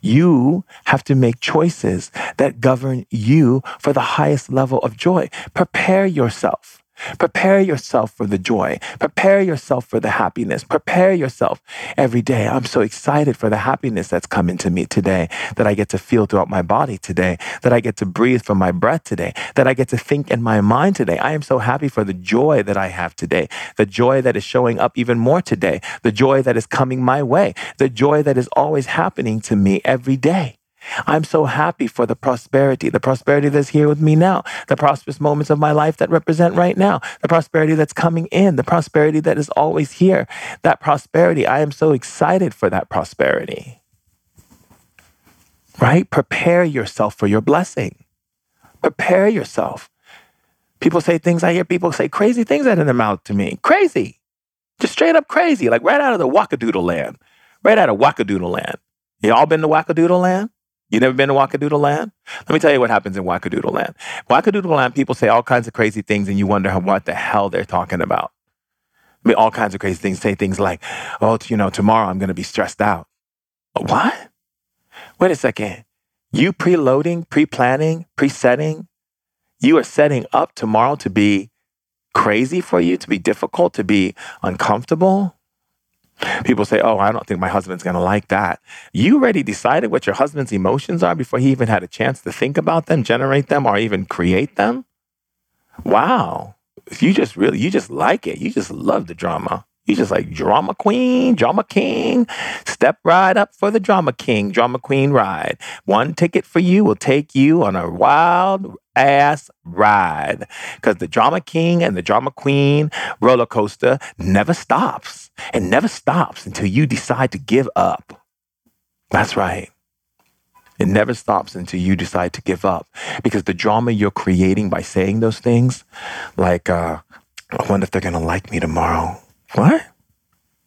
Speaker 3: you have to make choices that govern you for the highest level of joy. Prepare yourself. Prepare yourself for the joy. Prepare yourself for the happiness. Prepare yourself every day. I'm so excited for the happiness that's coming to me today, that I get to feel throughout my body today, that I get to breathe from my breath today, that I get to think in my mind today. I am so happy for the joy that I have today, the joy that is showing up even more today, the joy that is coming my way, the joy that is always happening to me every day. I'm so happy for the prosperity, the prosperity that's here with me now, the prosperous moments of my life that represent right now, the prosperity that's coming in, the prosperity that is always here. That prosperity, I am so excited for that prosperity. Right? Prepare yourself for your blessing. Prepare yourself. People say things, I hear people say crazy things out of their mouth to me. Crazy. Just straight up crazy, like right out of the wackadoodle land. Right out of wackadoodle land. You all been to wackadoodle land? You never been to Wackadoodle Land? Let me tell you what happens in Wackadoodle Land. Wackadoodle Land, people say all kinds of crazy things, and you wonder what the hell they're talking about. I mean, all kinds of crazy things. Say things like, "Oh, you know, tomorrow I'm going to be stressed out." What? Wait a second. You preloading, pre-planning, pre-setting. You are setting up tomorrow to be crazy for you, to be difficult, to be uncomfortable. People say, Oh, I don't think my husband's going to like that. You already decided what your husband's emotions are before he even had a chance to think about them, generate them, or even create them? Wow. If you just really, you just like it. You just love the drama. You just like drama queen, drama king. Step right up for the drama king, drama queen ride. One ticket for you will take you on a wild ass ride. Because the drama king and the drama queen roller coaster never stops and never stops until you decide to give up. That's right. It never stops until you decide to give up. Because the drama you're creating by saying those things, like, uh, I wonder if they're going to like me tomorrow. What?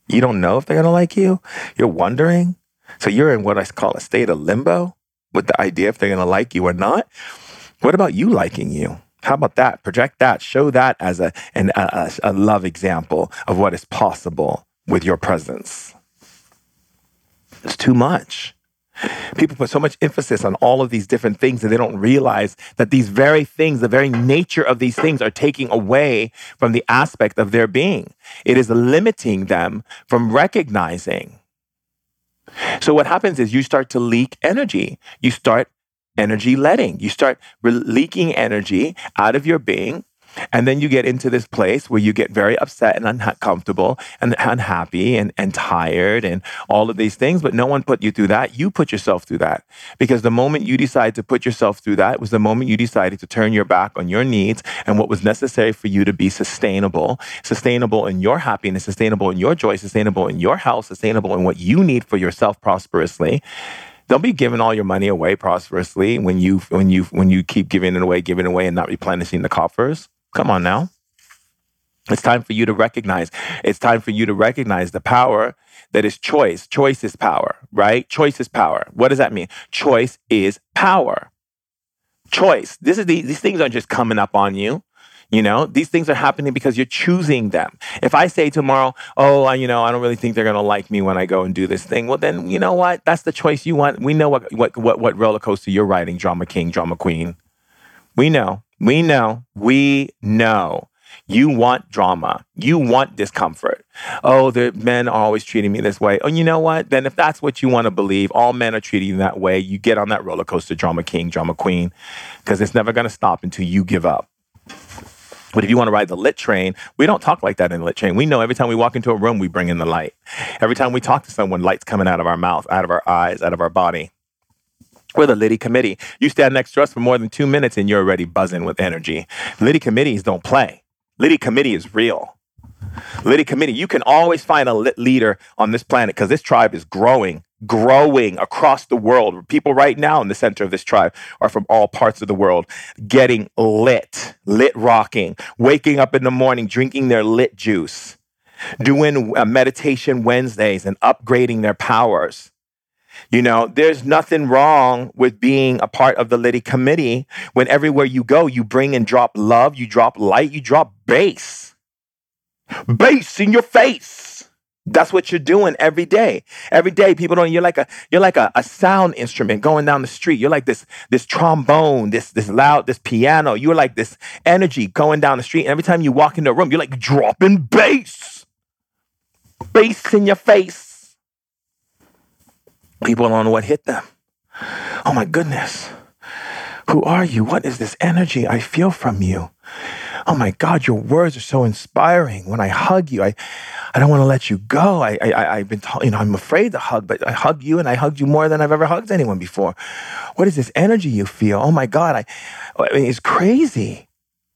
Speaker 3: You don't know if they're going to like you? You're wondering? So you're in what I call a state of limbo with the idea if they're going to like you or not. What about you liking you? How about that? Project that. Show that as a, an, a, a love example of what is possible with your presence. It's too much. People put so much emphasis on all of these different things that they don't realize that these very things, the very nature of these things, are taking away from the aspect of their being. It is limiting them from recognizing. So, what happens is you start to leak energy. You start energy letting. You start re- leaking energy out of your being and then you get into this place where you get very upset and uncomfortable and unhappy and, and tired and all of these things. But no one put you through that. You put yourself through that. Because the moment you decide to put yourself through that was the moment you decided to turn your back on your needs and what was necessary for you to be sustainable, sustainable in your happiness, sustainable in your joy, sustainable in your health, sustainable in what you need for yourself prosperously. Don't be giving all your money away prosperously when you when you when you keep giving it away, giving it away, and not replenishing the coffers. Come on now. It's time for you to recognize. It's time for you to recognize the power that is choice. Choice is power, right? Choice is power. What does that mean? Choice is power. Choice. This is the, these things aren't just coming up on you. You know, these things are happening because you're choosing them. If I say tomorrow, oh, I, you know, I don't really think they're going to like me when I go and do this thing, well, then you know what? That's the choice you want. We know what what what, what roller coaster you're riding, drama king, drama queen. We know. We know, we know you want drama. You want discomfort. Oh, the men are always treating me this way. Oh, you know what? Then if that's what you want to believe, all men are treating you that way. You get on that roller coaster, drama king, drama queen, because it's never going to stop until you give up. But if you want to ride the lit train, we don't talk like that in the lit train. We know every time we walk into a room, we bring in the light. Every time we talk to someone, light's coming out of our mouth, out of our eyes, out of our body. We're the Litty Committee. You stand next to us for more than two minutes and you're already buzzing with energy. Litty Committees don't play. Litty Committee is real. Litty Committee, you can always find a lit leader on this planet because this tribe is growing, growing across the world. People right now in the center of this tribe are from all parts of the world, getting lit, lit rocking, waking up in the morning, drinking their lit juice, doing uh, meditation Wednesdays and upgrading their powers. You know, there's nothing wrong with being a part of the Litty committee when everywhere you go, you bring and drop love, you drop light, you drop bass. Bass in your face. That's what you're doing every day. Every day, people don't. You're like a you're like a, a sound instrument going down the street. You're like this this trombone, this this loud, this piano. You're like this energy going down the street. And every time you walk into a room, you're like dropping bass, bass in your face. People don't know what hit them. Oh my goodness. Who are you? What is this energy I feel from you? Oh my God, your words are so inspiring. When I hug you, I, I don't want to let you go. I, I, I've been, told, you know, I'm afraid to hug, but I hug you and I hugged you more than I've ever hugged anyone before. What is this energy you feel? Oh my God, I, I mean, it's crazy.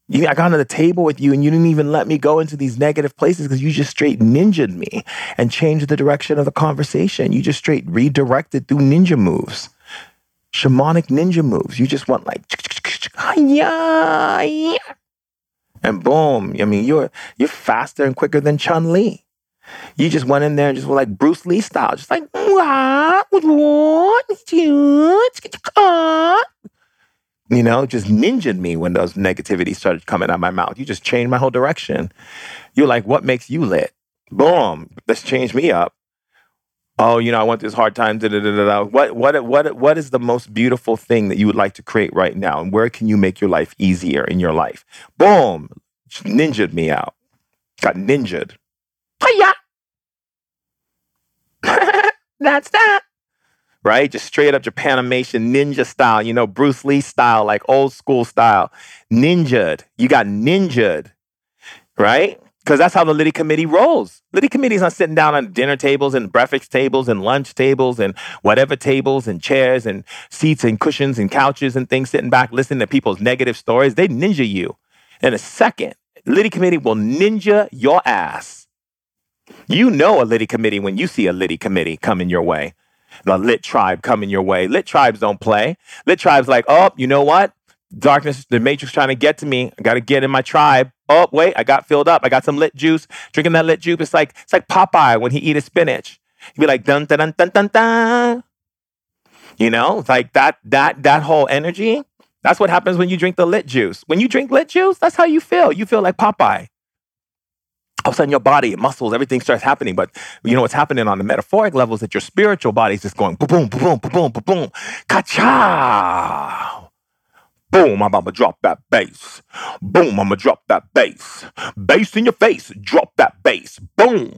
Speaker 3: You, I got on the table with you and you didn't even let me go into these negative places because you just straight ninjaed me and changed the direction of the conversation. You just straight redirected through ninja moves, shamanic ninja moves. You just went like, and boom. I mean, you're you're faster and quicker than Chun Li. You just went in there and just were like Bruce Lee style, just like you know, just ninjaed me when those negativity started coming out of my mouth. You just changed my whole direction. You're like, what makes you lit? Boom, let's change me up. Oh, you know, I want this hard time. Da, da, da, da, What, what, what, what is the most beautiful thing that you would like to create right now? And where can you make your life easier in your life? Boom, ninjaed me out. Got ninjaed. Hiya! That's that. Right? Just straight up Japanimation ninja style, you know, Bruce Lee style, like old school style. Ninjaed. You got ninjaed. Right? Because that's how the Litty committee rolls. Litty committee is not sitting down on dinner tables and breakfast tables and lunch tables and whatever tables and chairs and seats and cushions and couches and things sitting back listening to people's negative stories. They ninja you. In a second, Litty committee will ninja your ass. You know a Litty committee when you see a Litty committee coming your way. The lit tribe coming your way. Lit tribes don't play. Lit tribes like, oh, you know what? Darkness, the matrix trying to get to me. I got to get in my tribe. Oh, wait, I got filled up. I got some lit juice. Drinking that lit juice. It's like it's like Popeye when he eat his spinach. He'd be like dun dun dun dun dun dun. You know, like that that that whole energy. That's what happens when you drink the lit juice. When you drink lit juice, that's how you feel. You feel like Popeye. All of a sudden, your body, muscles, everything starts happening. But you know what's happening on the metaphoric level is that your spiritual body is just going boom, boom, boom, boom, boom, boom, boom, ka Boom, I'm gonna drop that bass. Boom, I'm gonna drop that bass. Bass in your face, drop that bass. Boom.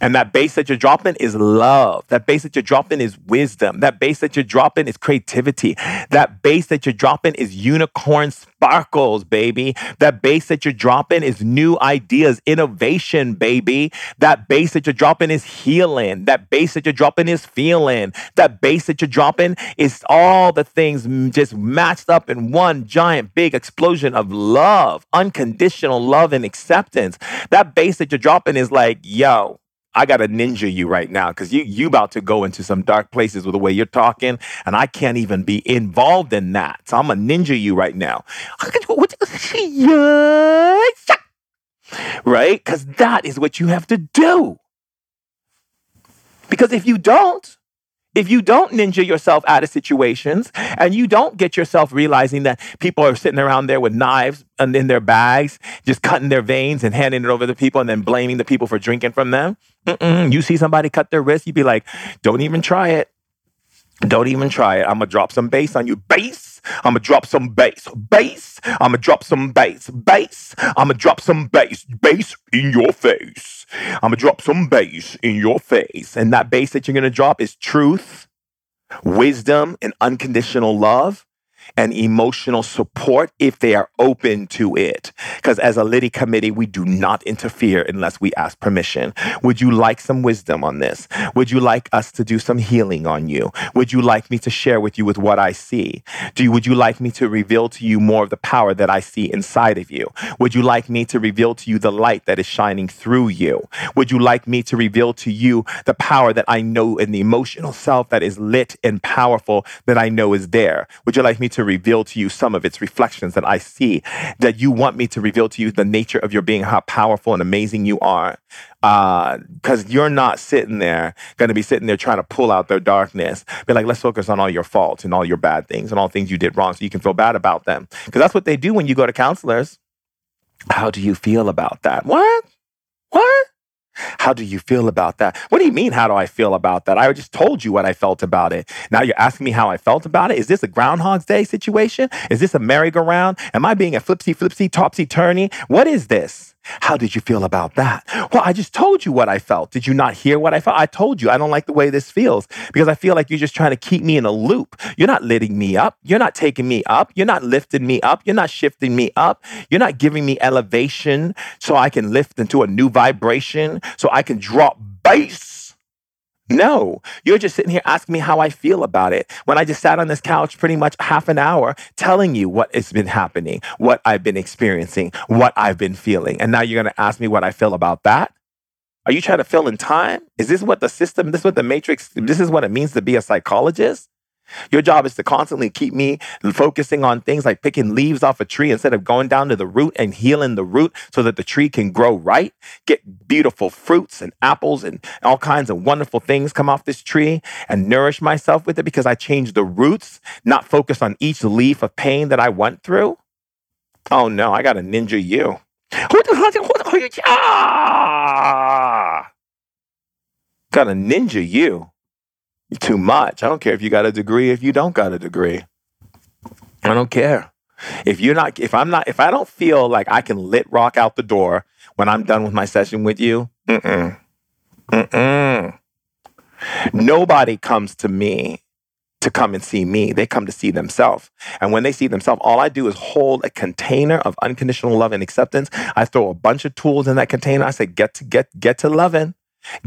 Speaker 3: And that bass that you're dropping is love. That bass that you're dropping is wisdom. That bass that you're dropping is creativity. That bass that you're dropping is unicorn sparkles, baby. That bass that you're dropping is new ideas, innovation, baby. That bass that you're dropping is healing. That bass that you're dropping is feeling. That bass that you're dropping is all the things just matched up in one giant big explosion of love, unconditional love and acceptance. That bass that you're dropping is like, yo, I gotta ninja you right now because you you about to go into some dark places with the way you're talking, and I can't even be involved in that. So I'm gonna ninja you right now. Right? Because that is what you have to do. Because if you don't, if you don't ninja yourself out of situations and you don't get yourself realizing that people are sitting around there with knives and in their bags, just cutting their veins and handing it over to people and then blaming the people for drinking from them, Mm-mm. you see somebody cut their wrist, you'd be like, don't even try it. Don't even try it. I'm gonna drop some bass on you. Bass. I'm gonna drop some bass. Bass. I'm gonna drop some bass. Bass. I'm gonna drop some bass. Bass in your face. I'm gonna drop some bass in your face. And that bass that you're gonna drop is truth, wisdom, and unconditional love. And emotional support if they are open to it. Because as a Litty committee, we do not interfere unless we ask permission. Would you like some wisdom on this? Would you like us to do some healing on you? Would you like me to share with you with what I see? Do you, would you like me to reveal to you more of the power that I see inside of you? Would you like me to reveal to you the light that is shining through you? Would you like me to reveal to you the power that I know in the emotional self that is lit and powerful that I know is there? Would you like me to reveal to you some of its reflections that I see that you want me to reveal to you the nature of your being, how powerful and amazing you are? Because uh, you're not sitting there, going to be sitting there trying to pull out their darkness. Be like, let's focus on all your faults and all your bad things and all things you did wrong so you can feel bad about them. Because that's what they do when you go to counselors. How do you feel about that? What? What? How do you feel about that? What do you mean, how do I feel about that? I just told you what I felt about it. Now you're asking me how I felt about it? Is this a Groundhog's Day situation? Is this a merry-go-round? Am I being a flipsy, flipsy, topsy turny? What is this? How did you feel about that? Well, I just told you what I felt. Did you not hear what I felt? I told you I don't like the way this feels because I feel like you're just trying to keep me in a loop. You're not letting me up. You're not taking me up. You're not lifting me up. You're not shifting me up. You're not giving me elevation so I can lift into a new vibration, so I can drop bass no, you're just sitting here asking me how I feel about it when I just sat on this couch pretty much half an hour telling you what has been happening, what I've been experiencing, what I've been feeling. And now you're going to ask me what I feel about that? Are you trying to fill in time? Is this what the system, this is what the matrix, this is what it means to be a psychologist? Your job is to constantly keep me focusing on things like picking leaves off a tree instead of going down to the root and healing the root so that the tree can grow right, get beautiful fruits and apples and all kinds of wonderful things come off this tree and nourish myself with it because I changed the roots, not focus on each leaf of pain that I went through. Oh no, I got a ninja you. Ah! Got a ninja you too much. I don't care if you got a degree, if you don't got a degree. I don't care. If you're not, if I'm not, if I don't feel like I can lit rock out the door when I'm done with my session with you, mm-mm, mm-mm. Nobody comes to me to come and see me. They come to see themselves. And when they see themselves, all I do is hold a container of unconditional love and acceptance. I throw a bunch of tools in that container. I say, get to get, get to loving,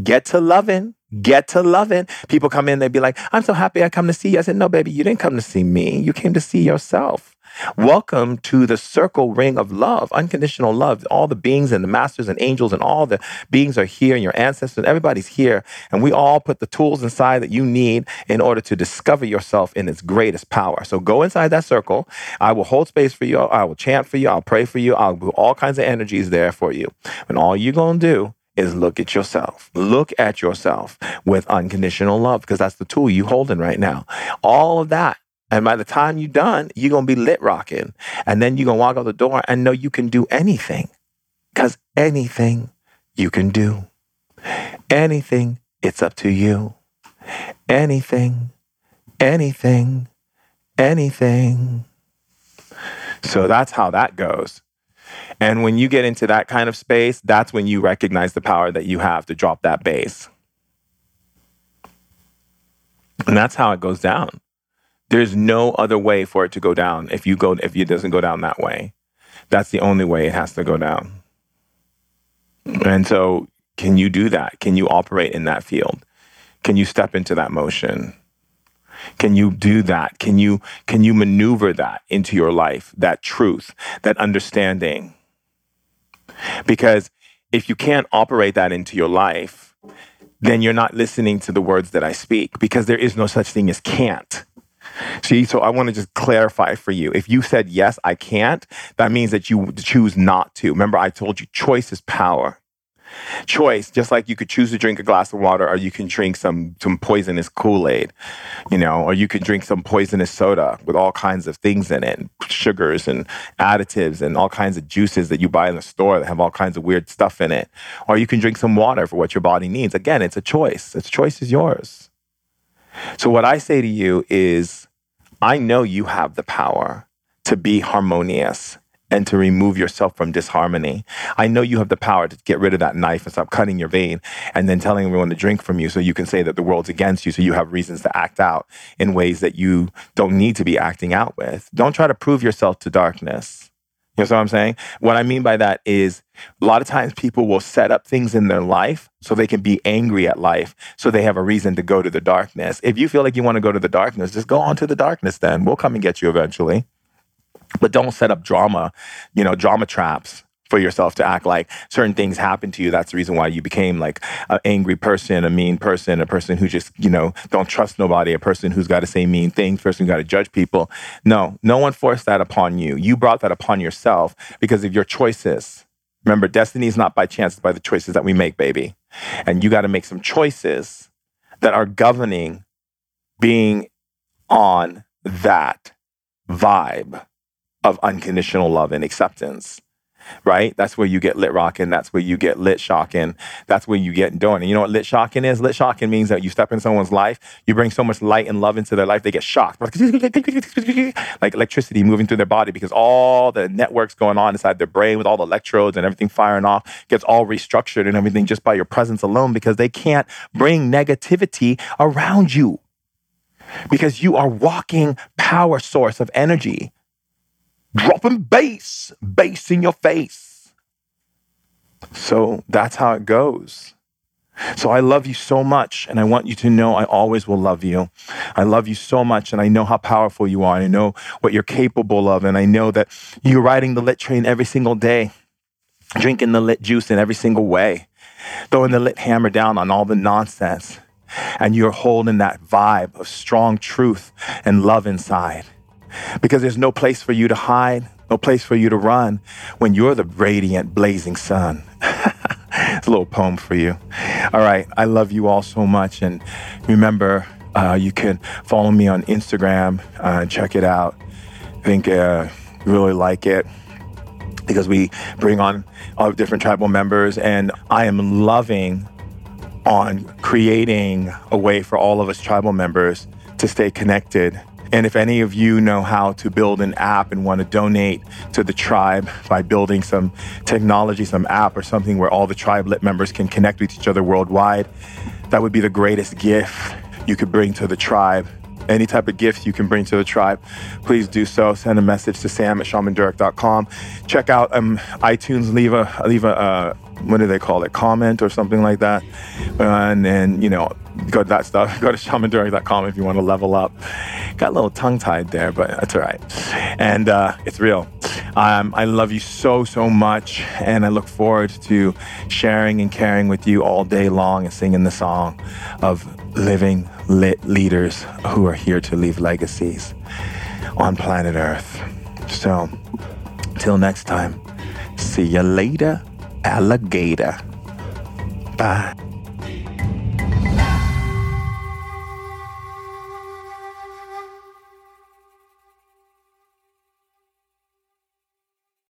Speaker 3: get to loving. Get to loving. People come in, they'd be like, I'm so happy I come to see you. I said, No, baby, you didn't come to see me. You came to see yourself. Welcome to the circle ring of love, unconditional love. All the beings and the masters and angels and all the beings are here, and your ancestors, and everybody's here. And we all put the tools inside that you need in order to discover yourself in its greatest power. So go inside that circle. I will hold space for you. I will chant for you. I'll pray for you. I'll do all kinds of energies there for you. And all you're going to do is look at yourself. Look at yourself with unconditional love because that's the tool you holding right now. All of that. And by the time you're done, you're going to be lit rocking. And then you're going to walk out the door and know you can do anything because anything you can do. Anything, it's up to you. Anything, anything, anything. So that's how that goes. And when you get into that kind of space, that's when you recognize the power that you have to drop that bass. And that's how it goes down. There's no other way for it to go down if you go if it doesn't go down that way. That's the only way it has to go down. And so can you do that? Can you operate in that field? Can you step into that motion? Can you do that? Can you can you maneuver that into your life? That truth, that understanding. Because if you can't operate that into your life, then you're not listening to the words that I speak because there is no such thing as can't. See, so I want to just clarify for you. If you said, yes, I can't, that means that you choose not to. Remember, I told you choice is power choice, just like you could choose to drink a glass of water or you can drink some some poisonous Kool-Aid, you know, or you can drink some poisonous soda with all kinds of things in it, sugars and additives and all kinds of juices that you buy in the store that have all kinds of weird stuff in it. Or you can drink some water for what your body needs. Again, it's a choice. Its choice is yours. So what I say to you is I know you have the power to be harmonious and to remove yourself from disharmony. I know you have the power to get rid of that knife and stop cutting your vein and then telling everyone to drink from you so you can say that the world's against you so you have reasons to act out in ways that you don't need to be acting out with. Don't try to prove yourself to darkness. You know what I'm saying? What I mean by that is a lot of times people will set up things in their life so they can be angry at life, so they have a reason to go to the darkness. If you feel like you want to go to the darkness, just go on to the darkness then. We'll come and get you eventually. But don't set up drama, you know, drama traps for yourself to act like certain things happened to you. That's the reason why you became like an angry person, a mean person, a person who just, you know, don't trust nobody, a person who's got to say mean things, person who got to judge people. No, no one forced that upon you. You brought that upon yourself because of your choices. Remember, destiny is not by chance, it's by the choices that we make, baby. And you got to make some choices that are governing being on that vibe of unconditional love and acceptance right? That's where you get lit rocking. That's where you get lit shocking. That's where you get doing. And you know what lit shocking is? Lit shocking means that you step in someone's life, you bring so much light and love into their life, they get shocked. like electricity moving through their body because all the networks going on inside their brain with all the electrodes and everything firing off gets all restructured and everything just by your presence alone because they can't bring negativity around you. Because you are walking power source of energy dropping bass, bass in your face. So that's how it goes. So I love you so much, and I want you to know I always will love you. I love you so much, and I know how powerful you are. I know what you're capable of, and I know that you're riding the lit train every single day, drinking the lit juice in every single way, throwing the lit hammer down on all the nonsense, and you're holding that vibe of strong truth and love inside because there's no place for you to hide, no place for you to run when you're the radiant, blazing sun. it's a little poem for you. All right. I love you all so much. And remember, uh, you can follow me on Instagram uh, and check it out. I think uh, really like it because we bring on all different tribal members, and I am loving on creating a way for all of us tribal members to stay connected and if any of you know how to build an app and want to donate to the tribe by building some technology, some app or something where all the tribelet members can connect with each other worldwide, that would be the greatest gift you could bring to the tribe. Any type of gifts you can bring to the tribe, please do so. Send a message to sam at shamandurek.com. Check out um, iTunes, leave a, leave a, uh, what do they call it, comment or something like that. And then, you know, go to that stuff. Go to shamandurek.com if you want to level up. Got a little tongue tied there, but that's all right. And uh, it's real. Um, I love you so, so much. And I look forward to sharing and caring with you all day long and singing the song of living lit leaders who are here to leave legacies on planet Earth. So, till next time, see you later, alligator. Bye.